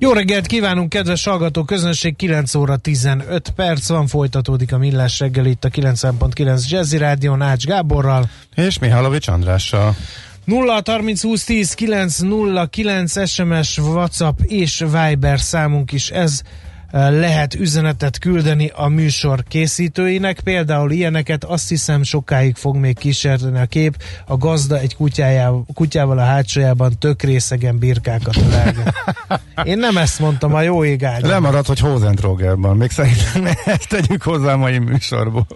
Jó reggelt kívánunk, kedves hallgató közönség, 9 óra 15 perc van, folytatódik a Millás reggel itt a 90.9 Jazzy Rádió Nács Gáborral. És Mihálovics Andrással. 0 30 20 10 9 0 9 SMS, WhatsApp és Viber számunk is ez lehet üzenetet küldeni a műsor készítőinek. Például ilyeneket azt hiszem sokáig fog még kísérteni a kép. A gazda egy kutyával a hátsójában tök részegen birkákat ölelget. Én nem ezt mondtam, a jó ég áldja. Lemaradt, hogy Hozentrogerban. Még szerintem ezt tegyük hozzá a mai műsorból.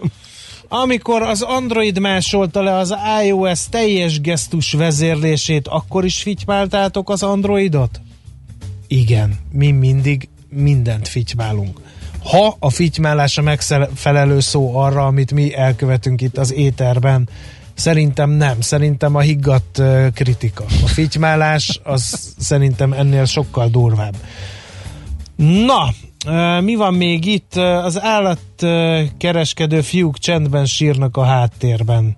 Amikor az Android másolta le az iOS teljes gesztus vezérlését, akkor is fitymáltátok az Androidot? Igen, mi mindig mindent fitymálunk. Ha a fitymálása megfelelő szó arra, amit mi elkövetünk itt az éterben, Szerintem nem. Szerintem a higgadt kritika. A fitymálás az szerintem ennél sokkal durvább. Na, mi van még itt? Az állatkereskedő fiúk csendben sírnak a háttérben,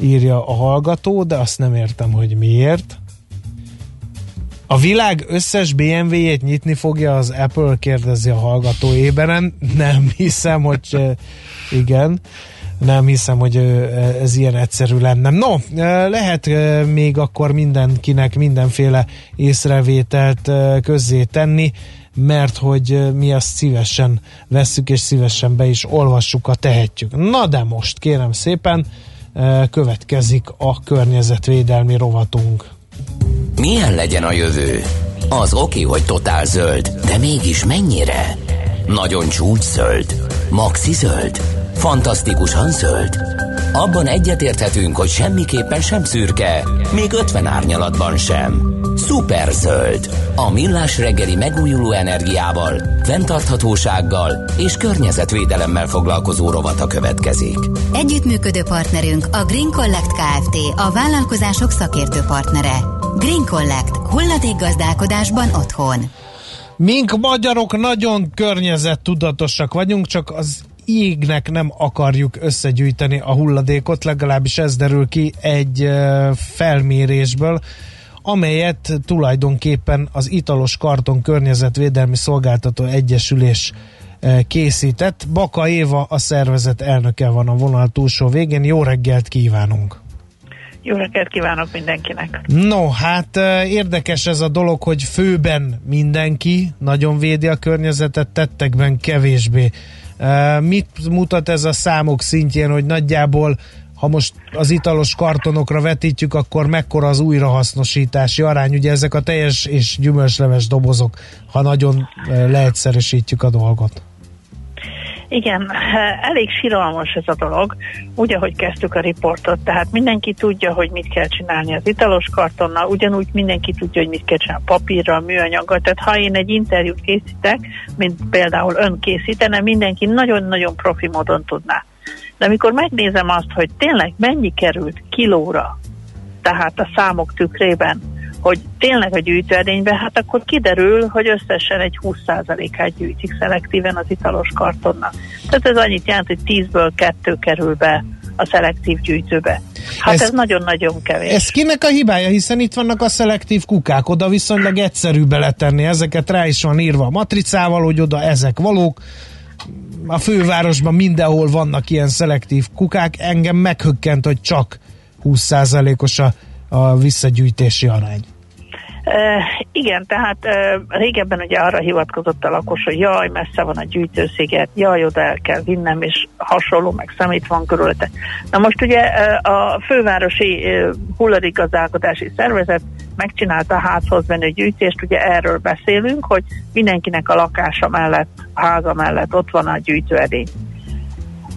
írja a hallgató, de azt nem értem, hogy miért. A világ összes BMW-jét nyitni fogja az Apple, kérdezi a hallgató éberen. Nem hiszem, hogy igen. Nem hiszem, hogy ez ilyen egyszerű lenne. No, lehet még akkor mindenkinek mindenféle észrevételt közzé tenni, mert hogy mi azt szívesen vesszük, és szívesen be is olvassuk, a tehetjük. Na de most kérem szépen, következik a környezetvédelmi rovatunk. Milyen legyen a jövő? Az oké, hogy totál zöld, de mégis mennyire? Nagyon csúcs zöld? Maxi zöld? Fantasztikusan zöld? Abban egyetérthetünk, hogy semmiképpen sem szürke, még 50 árnyalatban sem. Szuper zöld. A millás reggeli megújuló energiával, fenntarthatósággal és környezetvédelemmel foglalkozó rovata következik. Együttműködő partnerünk a Green Collect Kft. A vállalkozások szakértő partnere. Green Collect. Hulladékgazdálkodásban otthon. Mink magyarok nagyon környezettudatosak vagyunk, csak az égnek nem akarjuk összegyűjteni a hulladékot, legalábbis ez derül ki egy felmérésből, amelyet tulajdonképpen az Italos Karton Környezetvédelmi Szolgáltató Egyesülés készített. Baka Éva, a szervezet elnöke van a vonal túlsó végén. Jó reggelt kívánunk! Jó reggelt kívánok mindenkinek! No, hát érdekes ez a dolog, hogy főben mindenki nagyon védi a környezetet, tettekben kevésbé. Mit mutat ez a számok szintjén, hogy nagyjából ha most az italos kartonokra vetítjük, akkor mekkora az újrahasznosítási arány? Ugye ezek a teljes és gyümölcsleves dobozok, ha nagyon leegyszerűsítjük a dolgot. Igen, elég siralmas ez a dolog, úgy, ahogy kezdtük a riportot, tehát mindenki tudja, hogy mit kell csinálni az italos kartonnal, ugyanúgy mindenki tudja, hogy mit kell csinálni papírral, műanyaggal, tehát ha én egy interjút készítek, mint például ön készítene, mindenki nagyon-nagyon profi módon tudná. De amikor megnézem azt, hogy tényleg mennyi került kilóra, tehát a számok tükrében, hogy tényleg a gyűjtőedénybe, hát akkor kiderül, hogy összesen egy 20%-át gyűjtik szelektíven az italos kartonnak. Tehát ez annyit jelent, hogy 10-ből 2 kerül be a szelektív gyűjtőbe. Hát ez, nagyon-nagyon kevés. Ez kinek a hibája, hiszen itt vannak a szelektív kukák, oda viszonylag egyszerű beletenni, ezeket rá is van írva a matricával, hogy oda ezek valók, a fővárosban mindenhol vannak ilyen szelektív kukák, engem meghökkent, hogy csak 20%-os a, a visszagyűjtési arány. Igen, tehát régebben ugye arra hivatkozott a lakos, hogy jaj, messze van a gyűjtősziget, jaj, oda el kell vinnem, és hasonló, meg szemét van körülötte. Na most ugye a fővárosi hulladékgazdálkodási szervezet megcsinálta a házhoz venő gyűjtést, ugye erről beszélünk, hogy mindenkinek a lakása mellett, a háza mellett ott van a gyűjtőedény.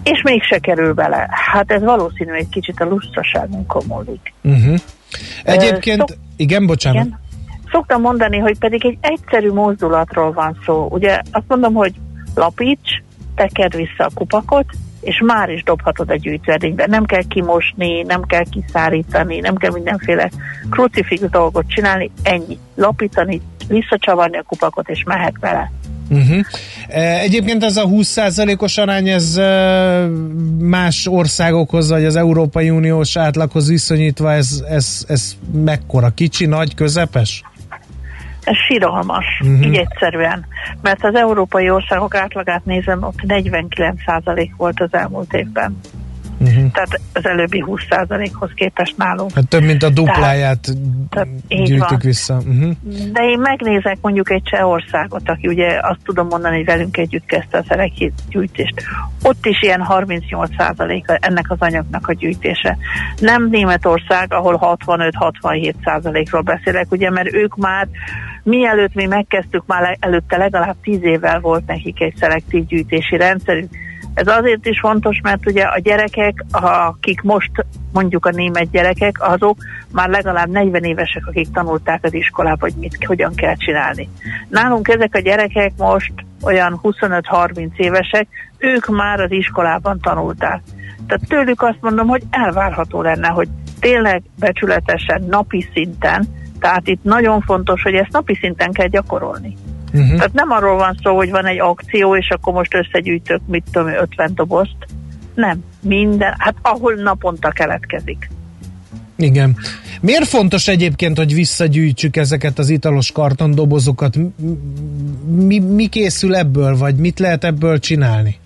És mégse kerül bele. Hát ez valószínű egy kicsit a lustraságunkon múlik. Uh-huh. Egyébként, uh, szok- igen, bocsánat. Igen? Szoktam mondani, hogy pedig egy egyszerű mozdulatról van szó. Ugye azt mondom, hogy lapíts, tekerd vissza a kupakot, és már is dobhatod a gyűjtőedénybe. Nem kell kimosni, nem kell kiszárítani, nem kell mindenféle krucifix dolgot csinálni, ennyi. Lapítani, visszacsavarni a kupakot, és mehet vele. Uh-huh. Egyébként ez a 20%-os arány, ez más országokhoz, vagy az Európai Uniós átlaghoz viszonyítva, ez, ez, ez mekkora? Kicsi, nagy, közepes? Ez síralmas, uh-huh. így egyszerűen. Mert az európai országok átlagát nézem, ott 49% volt az elmúlt évben. Uh-huh. Tehát az előbbi 20%-hoz képest nálunk. Hát több mint a dupláját tehát, gyűjtük vissza. Uh-huh. De én megnézek mondjuk egy Csehországot, aki ugye azt tudom mondani, hogy velünk együtt kezdte a szereki gyűjtést. Ott is ilyen 38% ennek az anyagnak a gyűjtése. Nem Németország, ahol 65-67%-ról beszélek, ugye, mert ők már mielőtt mi megkezdtük, már előtte legalább 10 évvel volt nekik egy szelektív gyűjtési rendszerük, ez azért is fontos, mert ugye a gyerekek, akik most mondjuk a német gyerekek, azok már legalább 40 évesek, akik tanulták az iskolába, hogy mit, hogyan kell csinálni. Nálunk ezek a gyerekek most olyan 25-30 évesek, ők már az iskolában tanulták. Tehát tőlük azt mondom, hogy elvárható lenne, hogy tényleg becsületesen, napi szinten, tehát itt nagyon fontos, hogy ezt napi szinten kell gyakorolni. Uh-huh. Tehát nem arról van szó, hogy van egy akció, és akkor most összegyűjtök, mit tudom, 50 dobozt. Nem, minden, hát ahol naponta keletkezik. Igen. Miért fontos egyébként, hogy visszagyűjtsük ezeket az italos kartondobozokat? Mi, mi készül ebből, vagy mit lehet ebből csinálni?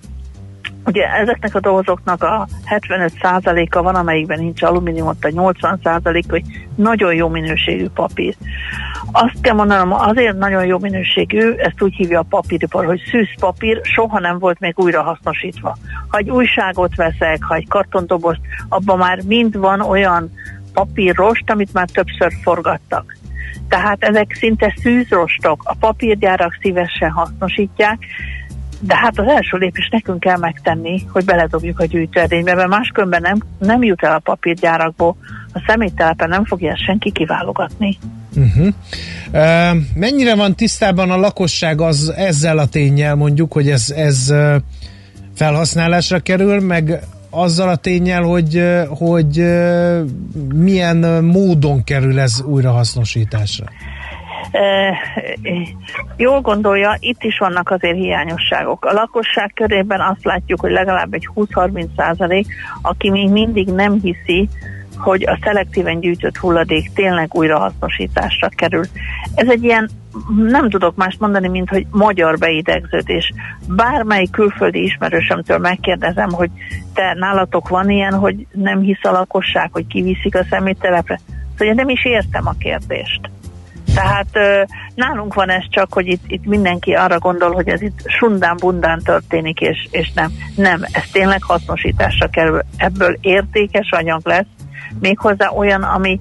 Ugye ezeknek a dobozoknak a 75%-a van, amelyikben nincs alumínium, ott a 80% hogy nagyon jó minőségű papír. Azt kell mondanom, azért nagyon jó minőségű, ezt úgy hívja a papíripar, hogy szűzpapír soha nem volt még újra hasznosítva. Ha egy újságot veszek, ha egy kartondobozt, abban már mind van olyan papírrost, amit már többször forgattak. Tehát ezek szinte szűzrostok, a papírgyárak szívesen hasznosítják, de hát az első lépés nekünk kell megtenni, hogy beledobjuk a gyűjtőedénybe, mert máskülönben nem, nem jut el a papírgyárakból, a személytelepen nem fogja senki kiválogatni. Uh-huh. Uh, mennyire van tisztában a lakosság az ezzel a tényel mondjuk, hogy ez, ez felhasználásra kerül, meg azzal a tényel, hogy, hogy milyen módon kerül ez újrahasznosításra? Jól gondolja, itt is vannak azért hiányosságok. A lakosság körében azt látjuk, hogy legalább egy 20-30 százalék, aki még mindig nem hiszi, hogy a szelektíven gyűjtött hulladék tényleg újrahasznosításra kerül. Ez egy ilyen, nem tudok mást mondani, mint hogy magyar beidegződés. Bármely külföldi ismerősömtől megkérdezem, hogy te nálatok van ilyen, hogy nem hisz a lakosság, hogy kiviszik a szeméttelepre. Szóval nem is értem a kérdést. Tehát nálunk van ez csak, hogy itt, itt mindenki arra gondol, hogy ez itt sundán-bundán történik, és, és nem. Nem, ez tényleg hasznosításra kerül. Ebből értékes anyag lesz, méghozzá olyan, ami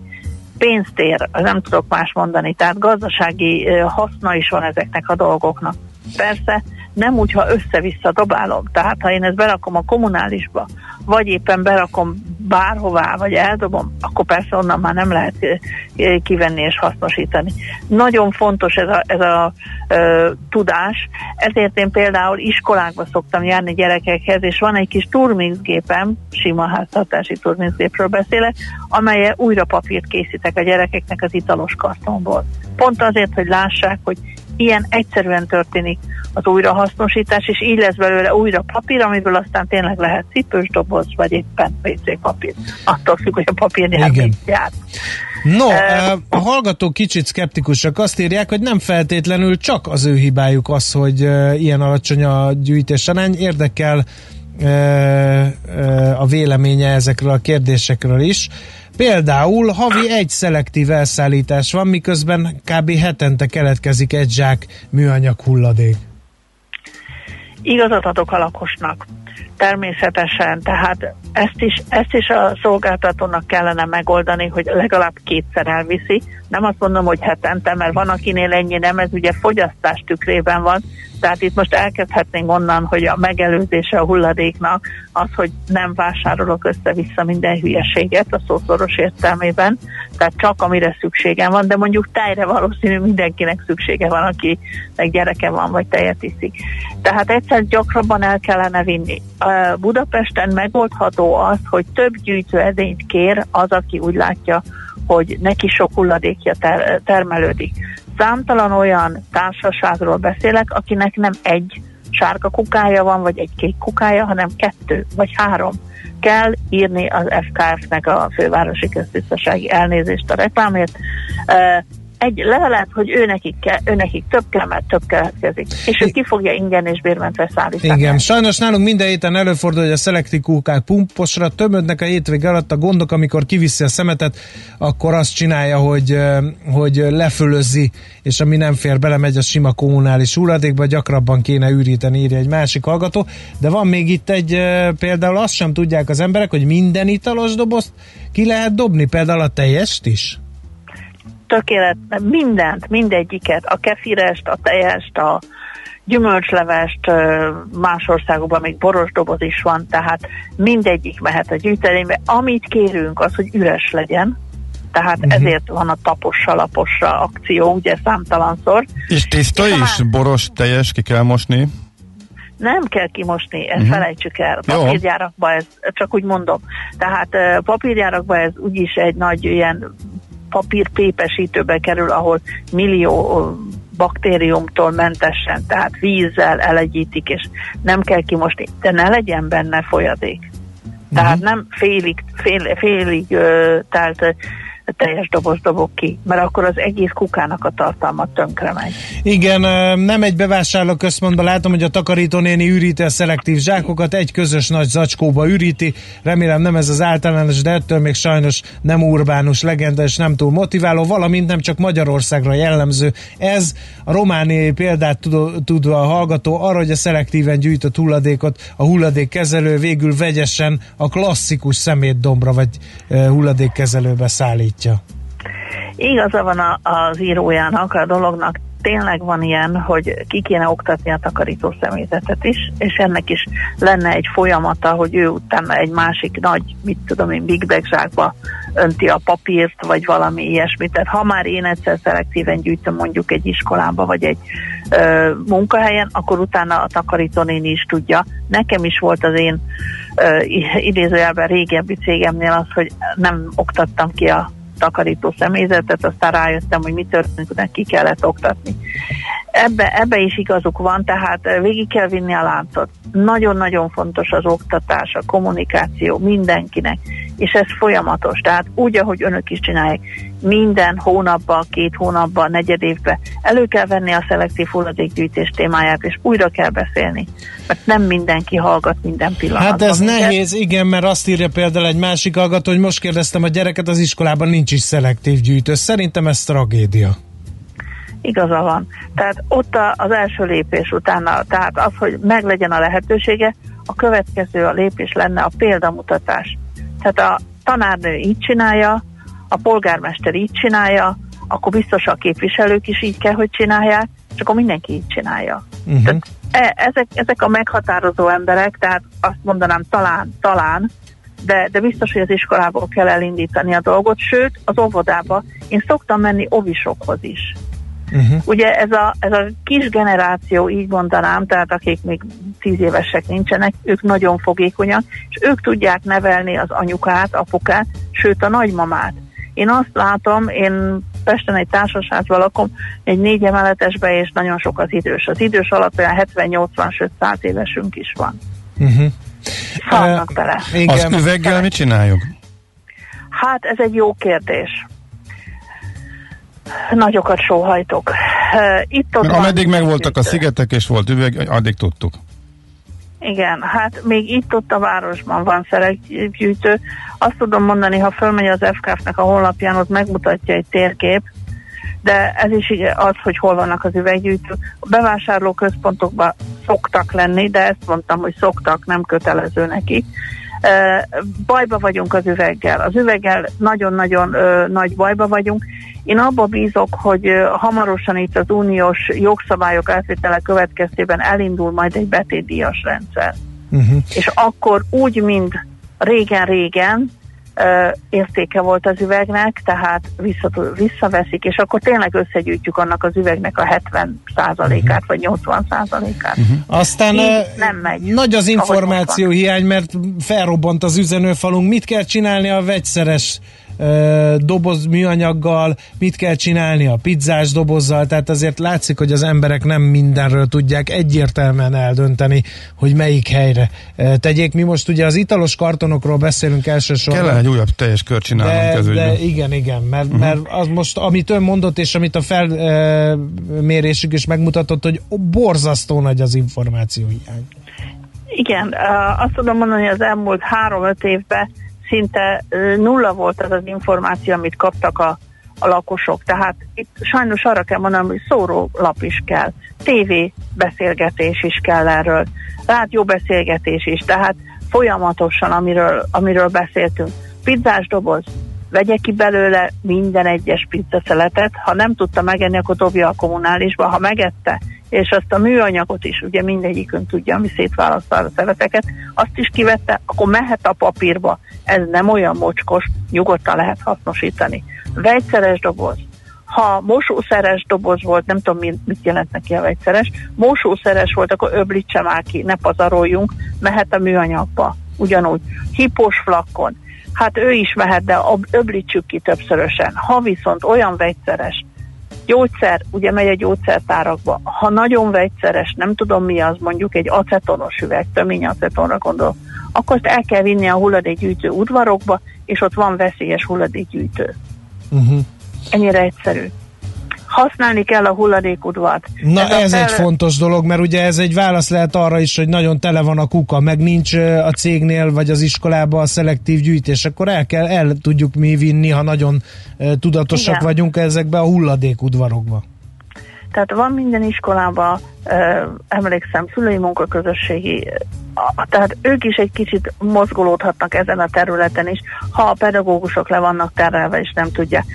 pénzt ér, nem tudok más mondani, tehát gazdasági haszna is van ezeknek a dolgoknak. Persze nem úgy, ha össze-vissza dobálom. Tehát ha én ezt berakom a kommunálisba, vagy éppen berakom bárhová, vagy eldobom, akkor persze onnan már nem lehet eh, kivenni és hasznosítani. Nagyon fontos ez a, ez a ö, tudás, ezért én például iskolákba szoktam járni gyerekekhez, és van egy kis turmixgépem, sima háztartási turmixgépről beszélek, amelye újra papírt készítek a gyerekeknek az italos kartonból. Pont azért, hogy lássák, hogy ilyen egyszerűen történik az újrahasznosítás, és így lesz belőle újra papír, amiből aztán tényleg lehet cipős doboz, vagy éppen WC papír. Attól függ, hogy a papír jár. No, uh, a hallgatók kicsit szkeptikusak. Azt írják, hogy nem feltétlenül csak az ő hibájuk az, hogy uh, ilyen alacsony a gyűjtés arány. Érdekel uh, uh, a véleménye ezekről a kérdésekről is. Például havi egy szelektív elszállítás van, miközben kb. hetente keletkezik egy zsák műanyag hulladék. Igazat adok a lakosnak. Természetesen, tehát ezt is, ezt is a szolgáltatónak kellene megoldani, hogy legalább kétszer elviszi. Nem azt mondom, hogy hetente, mert van, akinél ennyi nem, ez ugye fogyasztás tükrében van, tehát itt most elkezdhetnénk onnan, hogy a megelőzése a hulladéknak az, hogy nem vásárolok össze-vissza minden hülyeséget a szószoros értelmében, tehát csak amire szükségem van, de mondjuk tejre valószínű mindenkinek szüksége van, akinek gyereke van, vagy tejet iszik. Tehát egyszer gyakrabban el kellene vinni. Budapesten megoldható az, hogy több gyűjtő edényt kér az, aki úgy látja, hogy neki sok hulladékja ter- termelődik számtalan olyan társaságról beszélek, akinek nem egy sárga kukája van, vagy egy kék kukája, hanem kettő, vagy három. Kell írni az FKF-nek a fővárosi köztisztasági elnézést a reklámért egy levelet, hogy ő nekik, kell, ő nekik több kell, mert több keletkezik. És ő ki fogja ingyen és bérmentve szállítani. Igen, sajnos nálunk minden héten előfordul, hogy a szelektív kókák pumposra tömödnek a hétvég alatt a gondok, amikor kiviszi a szemetet, akkor azt csinálja, hogy, hogy lefölözzi, és ami nem fér bele, megy a sima kommunális hulladékba, gyakrabban kéne üríteni, írja egy másik hallgató. De van még itt egy, például azt sem tudják az emberek, hogy minden italos dobozt ki lehet dobni, például a teljest is tökélet, mindent, mindegyiket, a kefirest, a tejest, a gyümölcslevest, más országokban még boros doboz is van, tehát mindegyik mehet a gyűjteménybe. Amit kérünk, az, hogy üres legyen, tehát uh-huh. ezért van a tapossa laposra akció, ugye számtalanszor. És tiszta és is? Már... Boros, teljes, ki kell mosni? Nem kell kimosni, ezt uh-huh. felejtsük el. Papírgyárakba ez, csak úgy mondom. Tehát papírgyárakba ez úgyis egy nagy ilyen papírpépesítőbe kerül, ahol millió baktériumtól mentesen, tehát vízzel elegyítik, és nem kell kimosni, de ne legyen benne folyadék. Tehát uh-huh. nem félig, fél, félig ö, tehát teljes doboz dobok ki, mert akkor az egész kukának a tartalma tönkre megy. Igen, nem egy bevásárló látom, hogy a takarítónéni üríti a szelektív zsákokat, egy közös nagy zacskóba üríti, remélem nem ez az általános, de ettől még sajnos nem urbánus legenda, és nem túl motiváló, valamint nem csak Magyarországra jellemző. Ez a romániai példát tudva a hallgató arra, hogy a szelektíven gyűjtött hulladékot a hulladékkezelő végül vegyesen a klasszikus szemétdombra vagy hulladékkezelőbe szállít látja? Igaza van a, az írójának, a dolognak tényleg van ilyen, hogy ki kéne oktatni a takarító személyzetet is, és ennek is lenne egy folyamata, hogy ő utána egy másik nagy, mit tudom én, big bag zsákba önti a papírt, vagy valami ilyesmit. Tehát ha már én egyszer szelektíven gyűjtöm mondjuk egy iskolába, vagy egy ö, munkahelyen, akkor utána a takarítónéni is tudja. Nekem is volt az én ö, idézőjelben régebbi cégemnél az, hogy nem oktattam ki a takarító személyzetet, aztán rájöttem, hogy mi történik, hogy ki kellett oktatni. Ebbe, ebbe is igazuk van, tehát végig kell vinni a láncot. Nagyon-nagyon fontos az oktatás, a kommunikáció mindenkinek, és ez folyamatos. Tehát úgy, ahogy önök is csinálják, minden hónapban, két hónapban, negyed évben elő kell venni a szelektív hulladékgyűjtés témáját, és újra kell beszélni. Mert nem mindenki hallgat minden pillanatban. Hát ez minket. nehéz, igen, mert azt írja például egy másik hallgató, hogy most kérdeztem a gyereket, az iskolában nincs is szelektív gyűjtő. Szerintem ez tragédia. Igaza van. Tehát ott az első lépés utána, tehát az, hogy meglegyen a lehetősége, a következő a lépés lenne a példamutatás. Tehát a tanárnő így csinálja, a polgármester így csinálja, akkor biztos a képviselők is így kell, hogy csinálják, és akkor mindenki így csinálja. Uh-huh. Tehát e, ezek, ezek a meghatározó emberek, tehát azt mondanám talán, talán, de, de biztos, hogy az iskolából kell elindítani a dolgot, sőt, az óvodába. Én szoktam menni ovisokhoz is. Uh-huh. Ugye ez a, ez a kis generáció, így mondanám, tehát akik még tíz évesek nincsenek, ők nagyon fogékonyak, és ők tudják nevelni az anyukát, apukát, sőt a nagymamát. Én azt látom, én Pesten egy társaságban lakom, egy négy emeletesbe, és nagyon sok az idős. Az idős alatt olyan 70-80, sőt 100 évesünk is van. Uh-huh. Szarnak uh, bele. Igen. Az üveggel mit csináljuk? Hát ez egy jó kérdés nagyokat sóhajtok. Itt ott ameddig megvoltak a szigetek és volt üveg, addig tudtuk. Igen, hát még itt-ott a városban van szerekgyűjtő. Azt tudom mondani, ha fölmegy az FKF-nek a honlapján, ott megmutatja egy térkép, de ez is az, hogy hol vannak az üveggyűjtők. A bevásárló központokban szoktak lenni, de ezt mondtam, hogy szoktak, nem kötelező neki. Bajba vagyunk az üveggel. Az üveggel nagyon-nagyon nagy bajba vagyunk. Én abba bízok, hogy hamarosan itt az uniós jogszabályok átvétele következtében elindul majd egy betétdíjas rendszer. Uh-huh. És akkor úgy, mint régen-régen, értéke volt az üvegnek, tehát vissza, visszaveszik, és akkor tényleg összegyűjtjük annak az üvegnek a 70 százalékát, uh-huh. vagy 80 százalékát. Uh-huh. Aztán nem megy, nagy az információ hiány, mert felrobbant az üzenőfalunk. Mit kell csinálni a vegyszeres doboz műanyaggal, mit kell csinálni a pizzás dobozzal, tehát azért látszik, hogy az emberek nem mindenről tudják egyértelműen eldönteni, hogy melyik helyre tegyék. Mi most ugye az italos kartonokról beszélünk elsősorban. Kellene egy újabb teljes kör csinálnunk de, de igen, igen, mert, uh-huh. mert az most, amit ön mondott, és amit a felmérésük is megmutatott, hogy borzasztó nagy az információ hiány. Igen, azt tudom mondani, hogy az elmúlt három-öt évben szinte nulla volt az az információ, amit kaptak a, a lakosok. Tehát itt sajnos arra kell mondanom, hogy szórólap is kell, TV beszélgetés is kell erről, rádió beszélgetés is, tehát folyamatosan, amiről, amiről beszéltünk. Pizzás doboz, vegye ki belőle minden egyes pizzaszeletet, ha nem tudta megenni, akkor dobja a kommunálisba, ha megette, és azt a műanyagot is, ugye mindegyikünk tudja, ami szétválasztja a szeleteket, azt is kivette, akkor mehet a papírba. Ez nem olyan mocskos, nyugodtan lehet hasznosítani. Vegyszeres doboz. Ha mosószeres doboz volt, nem tudom, mit, jelent neki a vegyszeres, mosószeres volt, akkor öblítse már ki, ne pazaroljunk, mehet a műanyagba. Ugyanúgy. Hipós flakon. Hát ő is mehet, de öblítsük ki többszörösen. Ha viszont olyan vegyszeres, Gyógyszer, ugye megy a gyógyszertárakba. Ha nagyon vegyszeres, nem tudom mi az, mondjuk egy acetonos üveg, tömény acetonra gondol, akkor azt el kell vinni a hulladékgyűjtő udvarokba, és ott van veszélyes hulladékgyűjtő. Uh-huh. Ennyire egyszerű használni kell a hulladékudvart. Na ez, ez fel... egy fontos dolog, mert ugye ez egy válasz lehet arra is, hogy nagyon tele van a kuka, meg nincs a cégnél vagy az iskolában a szelektív gyűjtés, akkor el kell, el tudjuk mi vinni, ha nagyon tudatosak Igen. vagyunk ezekbe a hulladékudvarokba. Tehát van minden iskolában, emlékszem, szülői munkaközösségi, tehát ők is egy kicsit mozgolódhatnak ezen a területen is, ha a pedagógusok le vannak terelve és nem tudják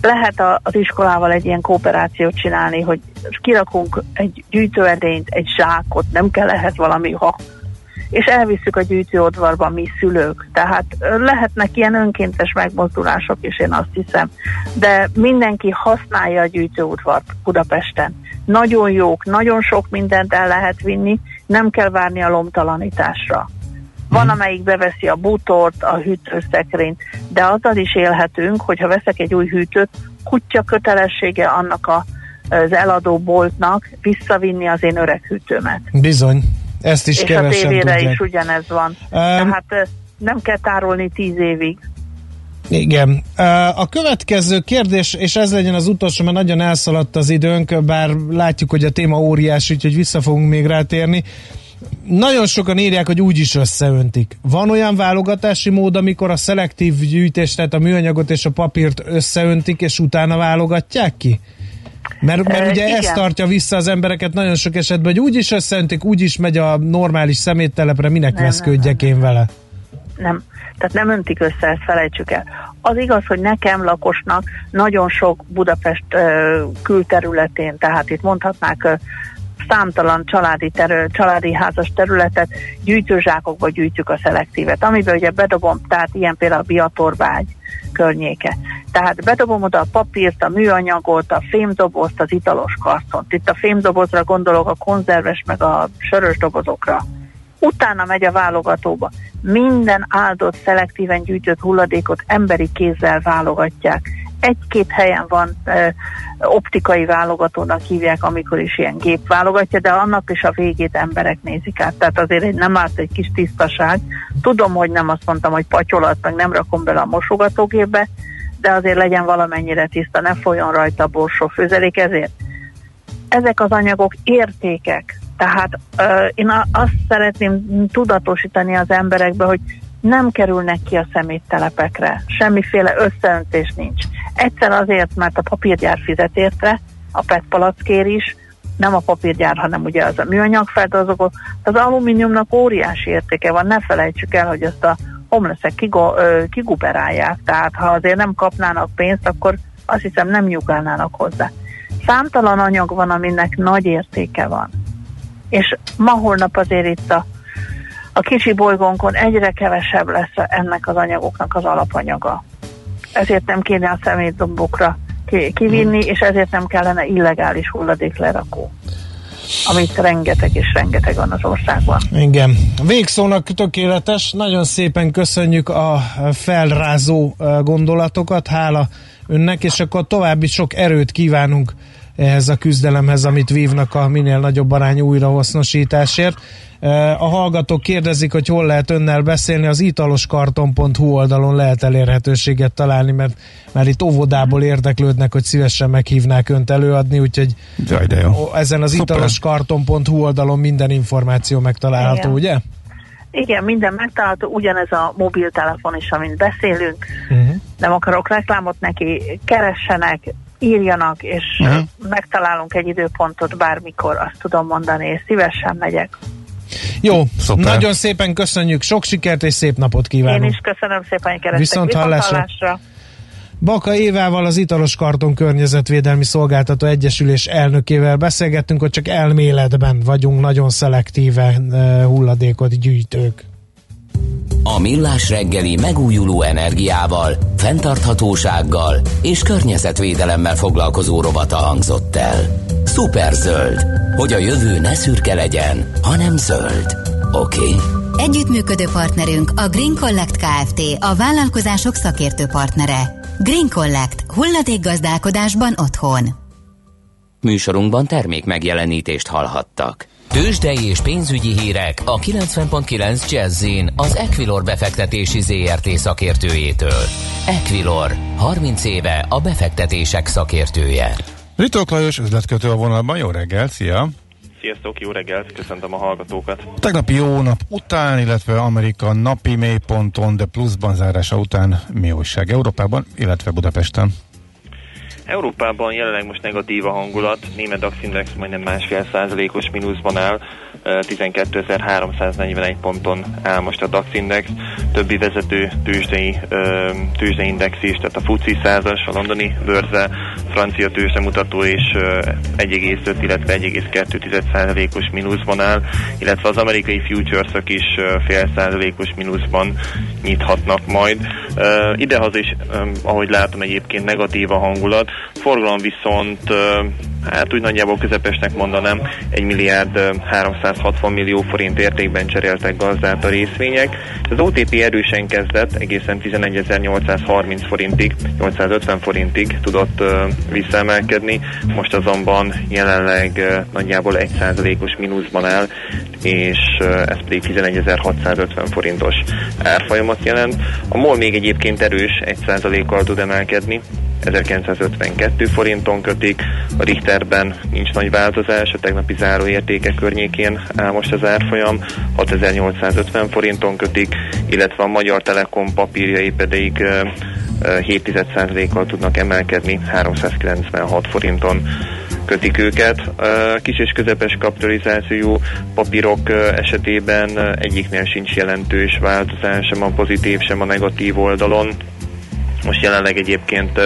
lehet a, az iskolával egy ilyen kooperációt csinálni, hogy kirakunk egy gyűjtőedényt, egy zsákot, nem kell ehhez valami ha, és elviszük a gyűjtőodvarba mi szülők. Tehát lehetnek ilyen önkéntes megmozdulások is, én azt hiszem. De mindenki használja a gyűjtőudvart Budapesten. Nagyon jók, nagyon sok mindent el lehet vinni, nem kell várni a lomtalanításra. Van, mhm. amelyik beveszi a bútort, a hűtőszekrényt, de azzal is élhetünk, hogyha veszek egy új hűtőt, kutya kötelessége annak a, az eladó boltnak visszavinni az én öreg hűtőmet. Bizony, ezt is És kevesen a tévére tudják. is ugyanez van. Um, Tehát nem kell tárolni tíz évig. Igen. A következő kérdés, és ez legyen az utolsó, mert nagyon elszaladt az időnk, bár látjuk, hogy a téma óriási, úgyhogy vissza fogunk még rátérni. Nagyon sokan írják, hogy úgy is összeöntik. Van olyan válogatási mód, amikor a szelektív gyűjtés, tehát a műanyagot és a papírt összeöntik, és utána válogatják ki? Mert, mert ugye ez tartja vissza az embereket nagyon sok esetben, hogy úgy is összeöntik, úgy is megy a normális szeméttelepre, minek nem, veszködjek nem, nem. én vele? Nem, tehát nem öntik össze, ezt felejtsük el. Az igaz, hogy nekem lakosnak nagyon sok Budapest uh, külterületén, tehát itt mondhatnák számtalan családi, terül, családi házas területet gyűjtőzsákokba gyűjtjük a szelektívet, amiben ugye bedobom, tehát ilyen például a biatorbágy környéke. Tehát bedobom oda a papírt, a műanyagot, a fémdobozt, az italos kartont. Itt a fémdobozra gondolok a konzerves meg a sörös dobozokra. Utána megy a válogatóba. Minden áldott, szelektíven gyűjtött hulladékot emberi kézzel válogatják egy-két helyen van e, optikai válogatónak hívják, amikor is ilyen gép válogatja, de annak is a végét emberek nézik át. Tehát azért egy, nem árt egy kis tisztaság. Tudom, hogy nem azt mondtam, hogy patyolat, meg nem rakom bele a mosogatógépbe, de azért legyen valamennyire tiszta, ne folyjon rajta a borsó főzelék, ezért ezek az anyagok értékek. Tehát uh, én azt szeretném tudatosítani az emberekbe, hogy nem kerülnek ki a szeméttelepekre, semmiféle összeöntés nincs. Egyszer azért, mert a papírgyár fizet érte, a PET palackér is, nem a papírgyár, hanem ugye az a műanyag feldolgozó, az alumíniumnak óriási értéke van, ne felejtsük el, hogy ezt a homelessek kigo, kiguberálják, tehát ha azért nem kapnának pénzt, akkor azt hiszem nem nyugálnának hozzá. Számtalan anyag van, aminek nagy értéke van. És ma-holnap azért itt a, a kicsi bolygónkon egyre kevesebb lesz ennek az anyagoknak az alapanyaga. Ezért nem kéne a szemétdombokra kivinni, és ezért nem kellene illegális hulladéklerakó amit rengeteg és rengeteg van az országban. Igen. Végszónak tökéletes. Nagyon szépen köszönjük a felrázó gondolatokat. Hála önnek, és akkor további sok erőt kívánunk ehhez a küzdelemhez, amit vívnak a minél nagyobb arányú újrahasznosításért. A hallgatók kérdezik, hogy hol lehet önnel beszélni, az italoskarton.hu oldalon lehet elérhetőséget találni, mert már itt óvodából érdeklődnek, hogy szívesen meghívnák önt előadni, úgyhogy Jaj, de jó. ezen az italoskarton.hu oldalon minden információ megtalálható, Igen. ugye? Igen, minden megtalálható, ugyanez a mobiltelefon is, amint beszélünk. Uh-huh. Nem akarok reklámot neki, keressenek, írjanak, és uh-huh. megtalálunk egy időpontot bármikor, azt tudom mondani, és szívesen megyek. Jó, Szuper. nagyon szépen köszönjük, sok sikert és szép napot Én kívánunk. is köszönöm szépen, hogy kerestek. Viszont hallásra. hallásra. Baka Évával, az Italos Karton Környezetvédelmi Szolgáltató Egyesülés elnökével beszélgettünk, hogy csak elméletben vagyunk nagyon szelektíven eh, hulladékot gyűjtők. A Millás reggeli megújuló energiával, fenntarthatósággal és környezetvédelemmel foglalkozó rovata hangzott el. Superzöld, hogy a jövő ne szürke legyen, hanem zöld. Oké? Okay? Együttműködő partnerünk a Green Collect Kft. A vállalkozások szakértő partnere. Green Collect. Hulladékgazdálkodásban otthon. Műsorunkban termék megjelenítést hallhattak. Tőzsdei és pénzügyi hírek a 90.9 jazz az Equilor befektetési ZRT szakértőjétől. Equilor, 30 éve a befektetések szakértője. Ritok Lajos üzletkötő a vonalban, jó reggel, szia! Sziasztok, jó reggelt, köszöntöm a hallgatókat. A tegnapi jó nap után, illetve Amerika napi mélyponton, de pluszban zárása után mi újság Európában, illetve Budapesten? Európában jelenleg most negatív a hangulat, német DAX Index majdnem másfél százalékos mínuszban áll, 12.341 ponton áll most a DAX Index, többi vezető tőzsdei, tőzsdei index is, tehát a FUCI 100-as, a londoni bőrze, francia tőzsdemutató is 1,5, illetve 1,2 százalékos mínuszban áll, illetve az amerikai futuresok is fél százalékos mínuszban nyithatnak majd. Idehaza is, ahogy látom egyébként negatív a hangulat, forgalom viszont hát úgy nagyjából közepesnek mondanám, 1 milliárd 360 millió forint értékben cseréltek gazdát a részvények. Az OTP erősen kezdett, egészen 11.830 forintig, 850 forintig tudott visszaemelkedni, most azonban jelenleg nagyjából 1%-os mínuszban áll, és ez pedig 11.650 forintos árfolyamat jelent. A MOL még egyébként erős, 1%-kal tud emelkedni, 1952 forinton kötik, a Richterben nincs nagy változás, a tegnapi záróértéke környékén áll most az árfolyam, 6850 forinton kötik, illetve a Magyar Telekom papírjai pedig 7%-kal tudnak emelkedni, 396 forinton kötik őket. Kis és közepes kapitalizációjú papírok esetében egyiknél sincs jelentős változás, sem a pozitív, sem a negatív oldalon. Most jelenleg egyébként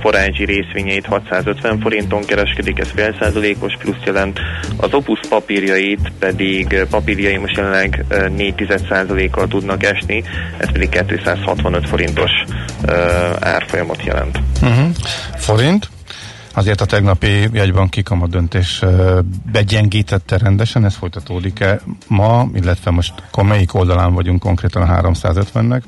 Forágyi részvényeit 650 forinton kereskedik, ez fél százalékos plusz jelent. Az Opus papírjait pedig papírjai most jelenleg 4 százalékkal tudnak esni, ez pedig 265 forintos árfolyamot jelent. Uh-huh. Forint? Azért a tegnapi jegybanki kamat döntés begyengítette rendesen, ez folytatódik-e ma, illetve most melyik oldalán vagyunk konkrétan a 350-nek?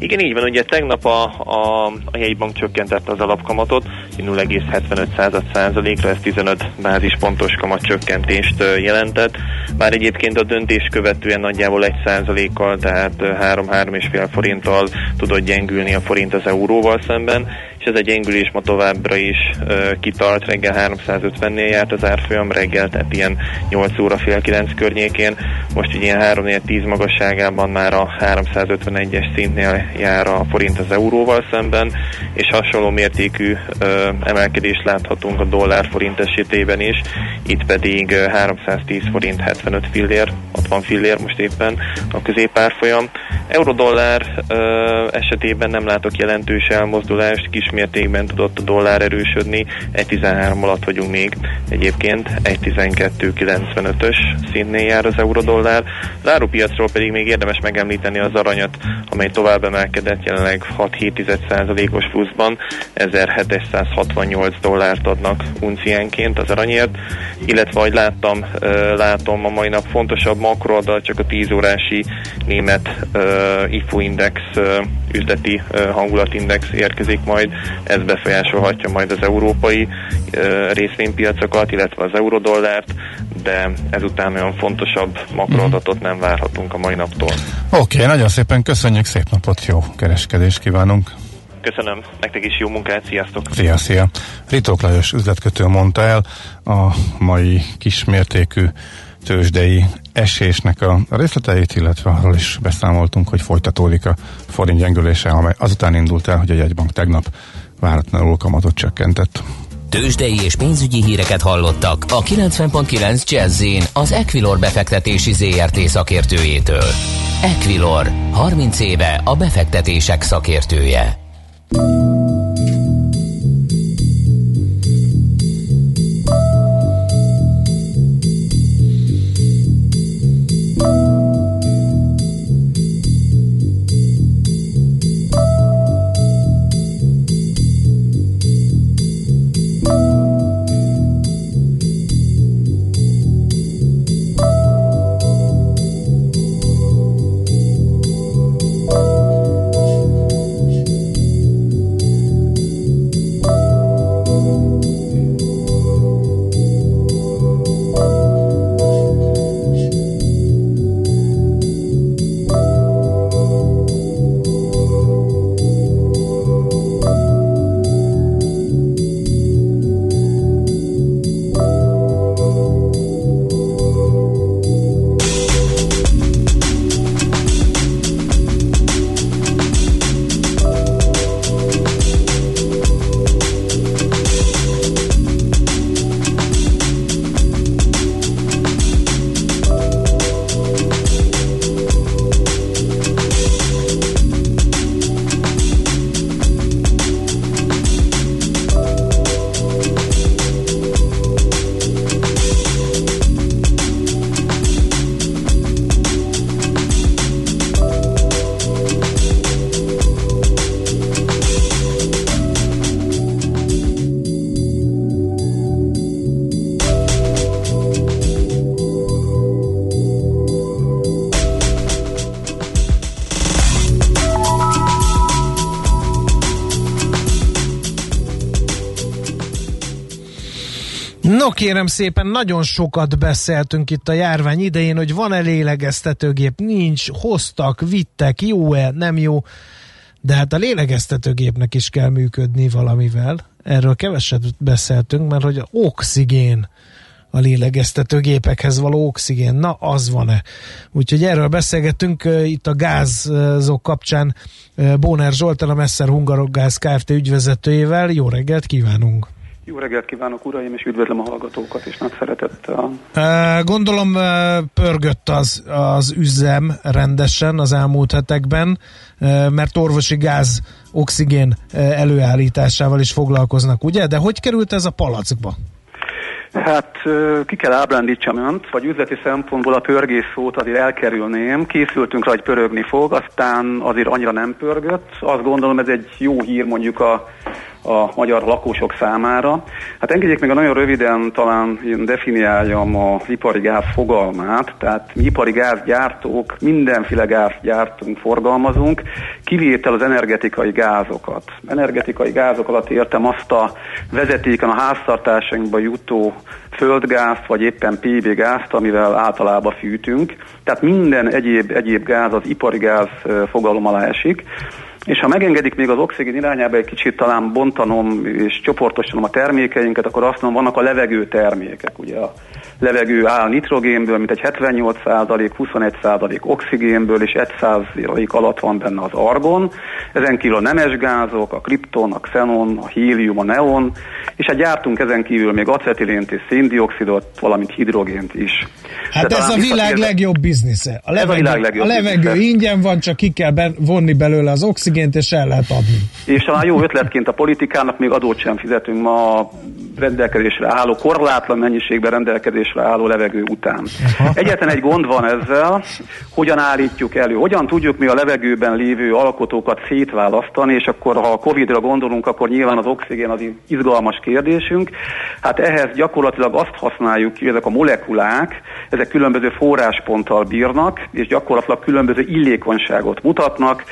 Igen, így van. Ugye tegnap a, a, a jegybank csökkentette az alapkamatot 0,75 százalékra, ez 15 bázispontos kamatcsökkentést jelentett. Már egyébként a döntés követően nagyjából 1 százalékkal, tehát 3-3,5 forinttal tudott gyengülni a forint az euróval szemben, ez egy gyengülés ma továbbra is uh, kitart, reggel 350-nél járt az árfolyam, reggel, tehát ilyen 8 óra fél 9 környékén, most így ilyen 3-4-10 magasságában már a 351-es szintnél jár a forint az euróval szemben, és hasonló mértékű uh, emelkedést láthatunk a dollár forint esetében is, itt pedig uh, 310 forint 75 fillér, 60 fillér most éppen a középárfolyam. Eurodollár uh, esetében nem látok jelentős elmozdulást, kismértékben tudott a dollár erősödni, 1.13 alatt vagyunk még egyébként, 1.12.95-ös szintnél jár az eurodollár. Az árupiacról pedig még érdemes megemlíteni az aranyat, amely tovább emelkedett, jelenleg 6,7%-os pluszban, 1768 dollárt adnak unciánként az aranyért, illetve ahogy láttam, látom a mai nap fontosabb makroadat, csak a 10 órási német IFO index üzleti hangulatindex érkezik majd, ez befolyásolhatja majd az európai részvénypiacokat, illetve az eurodollárt, de ezután olyan fontosabb makroadatot nem várhatunk a mai naptól. Oké, okay, nagyon szépen köszönjük, szép napot, jó kereskedést kívánunk! Köszönöm, nektek is jó munkát, sziasztok! Szia, szia! Ritók Lajos üzletkötő mondta el a mai kismértékű tőzsdei esésnek a részleteit, illetve arról is beszámoltunk, hogy folytatódik a forint gyengülése, amely azután indult el, hogy a jegybank tegnap váratlanul kamatot csökkentett. Tőzsdei és pénzügyi híreket hallottak a 90.9 jazz az Equilor befektetési ZRT szakértőjétől. Equilor, 30 éve a befektetések szakértője. Kérem szépen, nagyon sokat beszéltünk itt a járvány idején, hogy van-e lélegeztetőgép, nincs, hoztak, vittek, jó-e, nem jó, de hát a lélegeztetőgépnek is kell működni valamivel. Erről keveset beszéltünk, mert hogy a oxigén a lélegeztetőgépekhez való oxigén, na az van-e? Úgyhogy erről beszélgettünk itt a gázok kapcsán Bóner Zsoltán, a Messer Hungarok Kft. ügyvezetőjével. Jó reggelt kívánunk! Jó reggelt kívánok, uraim, és üdvözlöm a hallgatókat, és nagy szeretettel. Gondolom pörgött az, az üzem rendesen az elmúlt hetekben, mert orvosi gáz, oxigén előállításával is foglalkoznak, ugye? De hogy került ez a palackba? Hát ki kell ábrándítsam önt, vagy üzleti szempontból a pörgés szót azért elkerülném. Készültünk rá, hogy pörögni fog, aztán azért annyira nem pörgött. Azt gondolom ez egy jó hír mondjuk a a magyar lakosok számára. Hát engedjék meg a nagyon röviden talán definiáljam az ipari gáz fogalmát, tehát mi ipari gázgyártók mindenféle gáz gyártunk, forgalmazunk, kivétel az energetikai gázokat. Energetikai gázok alatt értem azt a vezetéken a háztartásainkba jutó földgázt, vagy éppen PB gázt, amivel általában fűtünk. Tehát minden egyéb, egyéb gáz az ipari gáz fogalom alá esik. És ha megengedik még az oxigén irányába egy kicsit talán bontanom és csoportosítom a termékeinket, akkor azt mondom, vannak a levegő termékek. Ugye a levegő áll nitrogénből, mint egy 78% 21% oxigénből, és 1% alatt van benne az argon. Ezen kívül a nemes gázok, a kripton, a xenon, a hélium, a neon, és hát gyártunk ezen kívül még acetilént és széndiokszidot, valamint hidrogént is. Hát De ez a világ legjobb biznisze. A levegő, a, világ legjobb a levegő biznisze. ingyen van, csak ki kell vonni belőle az oxigént, és el lehet adni. És talán jó ötletként a politikának még adót sem fizetünk ma a rendelkezésre álló, korlátlan mennyiségben rendelkezésre álló levegő után. Egyetlen egy gond van ezzel, hogyan állítjuk elő, hogyan tudjuk mi a levegőben lévő alkotókat szétválasztani, és akkor ha a Covid-ra gondolunk, akkor nyilván az oxigén az izgalmas kérdésünk. Hát ehhez gyakorlatilag azt használjuk ki, ezek a molekulák, ezek különböző forrásponttal bírnak, és gyakorlatilag különböző illékonyságot mutatnak,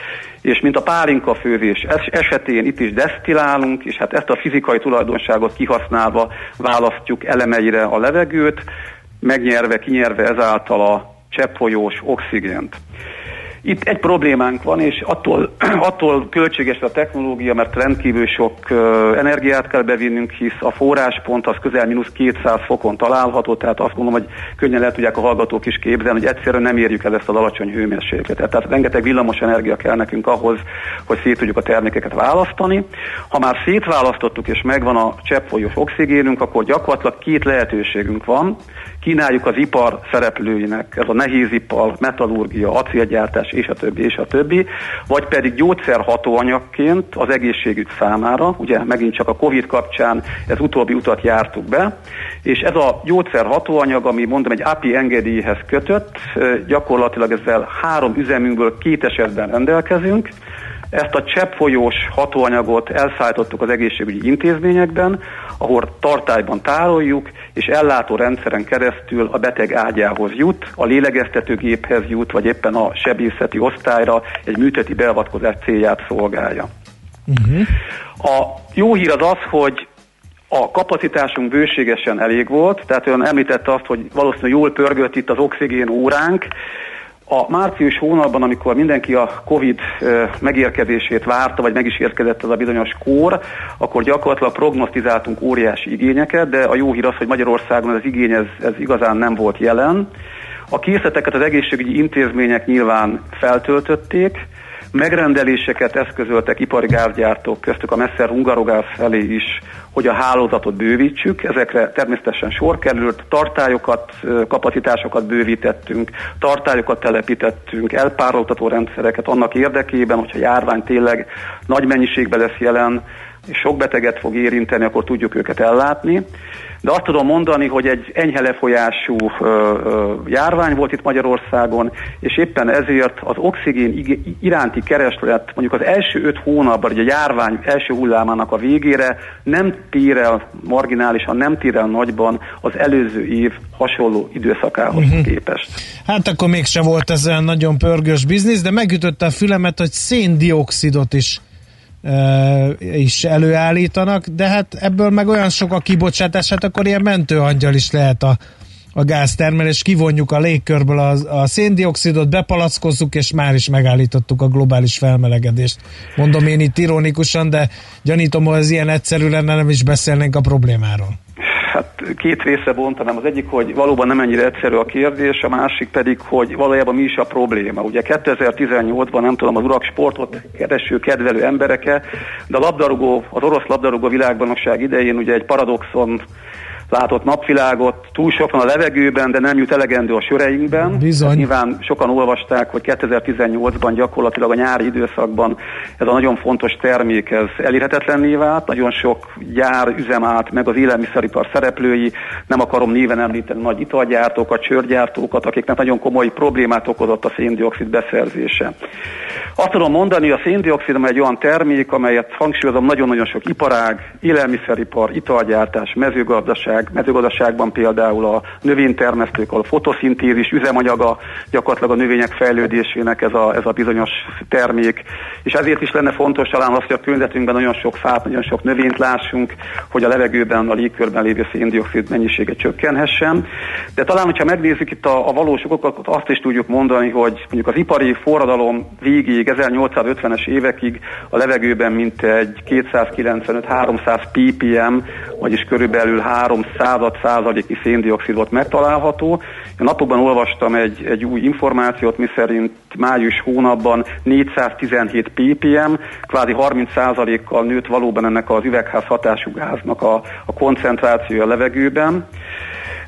és mint a pálinka főzés esetén itt is desztillálunk, és hát ezt a fizikai tulajdonságot kihasználva választjuk elemeire a levegőt, megnyerve, kinyerve ezáltal a cseppfolyós oxigént. Itt egy problémánk van, és attól, attól költséges a technológia, mert rendkívül sok energiát kell bevinnünk, hisz a forráspont az közel mínusz 200 fokon található, tehát azt gondolom, hogy könnyen lehet tudják a hallgatók is képzelni, hogy egyszerűen nem érjük el ezt az alacsony hőmérsékletet. Tehát rengeteg villamos energia kell nekünk ahhoz, hogy szét tudjuk a termékeket választani. Ha már szétválasztottuk és megvan a cseppfolyós oxigénünk, akkor gyakorlatilag két lehetőségünk van. Kínáljuk az ipar szereplőinek, ez a nehézipar, metallurgia, acélgyártás és a többi, és a többi, vagy pedig gyógyszerhatóanyagként az egészségügy számára, ugye megint csak a Covid kapcsán ez utóbbi utat jártuk be, és ez a gyógyszerhatóanyag, ami mondom egy API engedélyhez kötött, gyakorlatilag ezzel három üzemünkből két esetben rendelkezünk, ezt a cseppfolyós hatóanyagot elszállítottuk az egészségügyi intézményekben, ahol tartályban tároljuk, és ellátó rendszeren keresztül a beteg ágyához jut, a lélegeztetőgéphez jut, vagy éppen a sebészeti osztályra egy műteti beavatkozás célját szolgálja. Uh-huh. A jó hír az az, hogy a kapacitásunk bőségesen elég volt, tehát ön említette azt, hogy valószínűleg jól pörgött itt az oxigén óránk, a március hónapban, amikor mindenki a Covid megérkezését várta, vagy meg is érkezett ez a bizonyos kór, akkor gyakorlatilag prognosztizáltunk óriási igényeket, de a jó hír az, hogy Magyarországon ez igény ez, ez igazán nem volt jelen. A készleteket az egészségügyi intézmények nyilván feltöltötték, megrendeléseket eszközöltek ipari gázgyártók, köztük a Messer Hungarogáz felé is, hogy a hálózatot bővítsük. Ezekre természetesen sor került, tartályokat, kapacitásokat bővítettünk, tartályokat telepítettünk, elpároltató rendszereket annak érdekében, hogyha járvány tényleg nagy mennyiségben lesz jelen, és sok beteget fog érinteni, akkor tudjuk őket ellátni de azt tudom mondani, hogy egy enyhe lefolyású járvány volt itt Magyarországon, és éppen ezért az oxigén iránti kereslet mondjuk az első öt hónapban, ugye a járvány első hullámának a végére nem tér el marginálisan, nem tér el nagyban az előző év hasonló időszakához uh-huh. képest. Hát akkor mégsem volt ez olyan nagyon pörgős biznisz, de megütötte a fülemet, hogy széndiokszidot is is előállítanak, de hát ebből meg olyan sok a kibocsátás, hát akkor ilyen mentőangyal is lehet a, a gáztermelés, kivonjuk a légkörből a, a széndiokszidot, bepalackozzuk, és már is megállítottuk a globális felmelegedést. Mondom én itt ironikusan, de gyanítom, hogy ez ilyen egyszerű lenne, nem is beszélnénk a problémáról. Hát két része bontanám. Az egyik, hogy valóban nem ennyire egyszerű a kérdés, a másik pedig, hogy valójában mi is a probléma. Ugye 2018-ban nem tudom, az urak sportot kereső, kedvelő embereke, de a labdarúgó, az orosz labdarúgó világbajnokság idején ugye egy paradoxon látott napvilágot, túl sok van a levegőben, de nem jut elegendő a söreinkben. Bizony. Hát nyilván sokan olvasták, hogy 2018-ban gyakorlatilag a nyári időszakban ez a nagyon fontos termék ez elérhetetlenné vált, nagyon sok gyár üzem állt meg az élelmiszeripar szereplői, nem akarom néven említeni nagy italgyártókat, csörgyártókat, akiknek nagyon komoly problémát okozott a széndiokszid beszerzése. Azt tudom mondani, a széndiokszid egy olyan termék, amelyet hangsúlyozom nagyon-nagyon sok iparág, élelmiszeripar, italgyártás, mezőgazdaság, mezőgazdaság, mezőgazdaságban például a növénytermesztők, a fotoszintézis üzemanyaga gyakorlatilag a növények fejlődésének ez a, ez a bizonyos termék, és ezért is lenne fontos talán az, hogy a környezetünkben nagyon sok fát, nagyon sok növényt lássunk, hogy a levegőben, a légkörben lévő széndiokszid mennyisége csökkenhessen. De talán, hogyha megnézzük itt a, a valós okokat, azt is tudjuk mondani, hogy mondjuk az ipari forradalom végéig, 1850-es évekig a levegőben mint egy 295-300 ppm, vagyis körülbelül 300 százaléki széndiokszid volt megtalálható. A napokban olvastam egy, egy új információt, miszerint május hónapban 417 ppm, kvázi 30 százalékkal nőtt valóban ennek az üvegház hatású gáznak a, a koncentrációja a levegőben.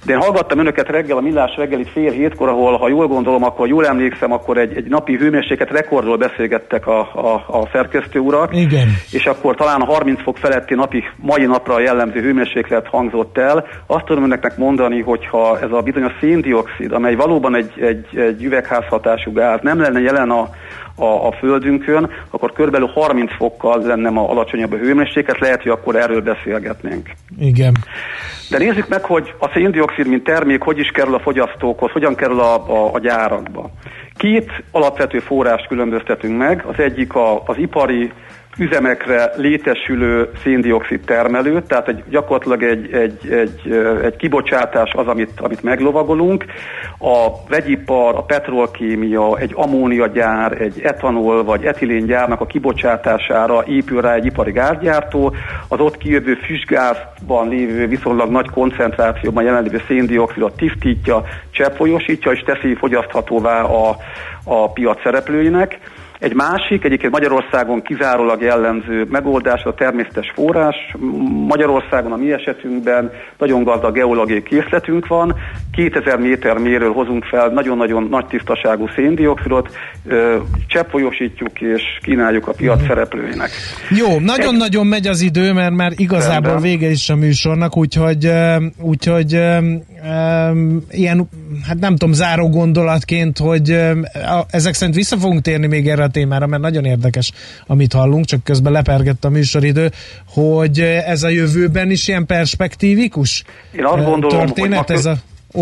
De én hallgattam önöket reggel, a millás reggeli fél hétkor, ahol, ha jól gondolom, akkor jól emlékszem, akkor egy, egy napi hőmérséklet rekordról beszélgettek a, a, a szerkesztő urak. Igen. És akkor talán a 30 fok feletti napi, mai napra jellemző hőmérséklet hangzott el. Azt tudom önöknek mondani, hogyha ez a bizonyos széndiokszid, amely valóban egy, egy, egy üvegházhatású gáz, nem lenne jelen a, a, a földünkön, akkor körülbelül 30 fokkal lenne ma alacsonyabb a hőmérséklet, lehet, hogy akkor erről beszélgetnénk. Igen. De nézzük meg, hogy a széndiokszid, mint termék, hogy is kerül a fogyasztókhoz, hogyan kerül a, a, a gyárakba. Két alapvető forrást különböztetünk meg. Az egyik a, az ipari üzemekre létesülő széndiokszid termelő, tehát egy, gyakorlatilag egy, egy, egy, egy kibocsátás az, amit, amit meglovagolunk. A vegyipar, a petrolkémia, egy ammóniagyár, egy etanol vagy etiléngyárnak a kibocsátására épül rá egy ipari gázgyártó, az ott kijövő füstgázban lévő viszonylag nagy koncentrációban jelenlévő széndiokszidot tisztítja, cseppfolyósítja és teszi fogyaszthatóvá a, a piac szereplőinek egy másik, egyébként Magyarországon kizárólag jellemző megoldás a természetes forrás. Magyarországon a mi esetünkben nagyon gazdag geológiai készletünk van, 2000 méter méről hozunk fel nagyon-nagyon nagy tisztaságú széndiokszidot, cseppfolyósítjuk és kínáljuk a piac mhm. szereplőinek. Jó, nagyon-nagyon megy az idő, mert már igazából vége is a műsornak, úgyhogy, úgyhogy ilyen, hát nem tudom, záró gondolatként, hogy ezek szerint vissza fogunk térni még erre a témára, mert nagyon érdekes, amit hallunk, csak közben lepergett a műsoridő, hogy ez a jövőben is ilyen perspektívikus Én azt gondolom, történet, hogy ez a,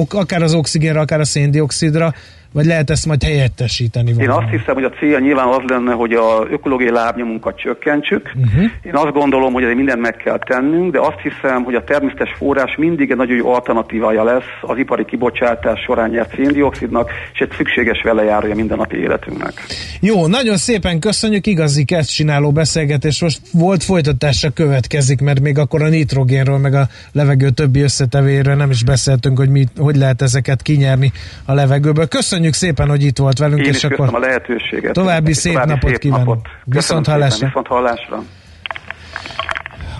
akár az oxigénre, akár a széndiokszidra, vagy lehet ezt majd helyettesíteni? Én azt hiszem, hogy a célja nyilván az lenne, hogy a ökológiai lábnyomunkat csökkentsük. Uh-huh. Én azt gondolom, hogy mindent meg kell tennünk, de azt hiszem, hogy a természetes forrás mindig egy nagyon jó alternatívája lesz az ipari kibocsátás során nyert széndiokszidnak, és egy szükséges velejárója mindennapi életünknek. Jó, nagyon szépen köszönjük, igazi kezd csináló beszélgetés. Most volt folytatásra következik, mert még akkor a nitrogénről, meg a levegő többi összetevéről nem is beszéltünk, hogy mi, hogy lehet ezeket kinyerni a levegőből. Köszönjük Köszönjük szépen, hogy itt volt velünk. Én és akkor a lehetőséget. További szép további napot szép kívánok. Napot. Viszont hallásra. Viszont hallásra.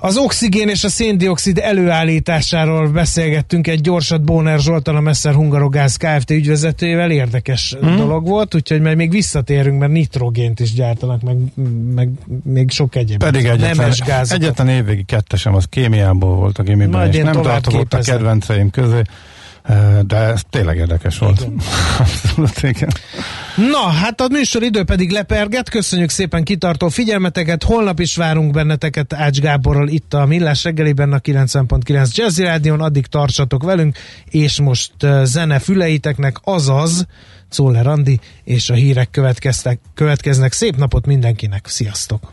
Az oxigén és a széndiokszid előállításáról beszélgettünk egy gyorsat Bóner Zsoltan, a Messer Hungarogáz Kft. ügyvezetőjével. Érdekes hmm. dolog volt, úgyhogy majd még visszatérünk, mert nitrogént is gyártanak, meg, meg még sok egyéb. Pedig egyetlen, nemes gázokat. egyetlen évvégi kettesem az kémiából volt a gimiben, és nem tartozott a kedvenceim közé. De ez tényleg érdekes volt. Igen. Abszolút, igen. Na, hát a műsor idő pedig leperget. Köszönjük szépen kitartó figyelmeteket. Holnap is várunk benneteket Ács Gáborral itt a Millás reggeliben a 90.9 Jazzy Rádion. Addig tartsatok velünk, és most zene füleiteknek, azaz Czoller Andi és a hírek következnek. Szép napot mindenkinek. Sziasztok!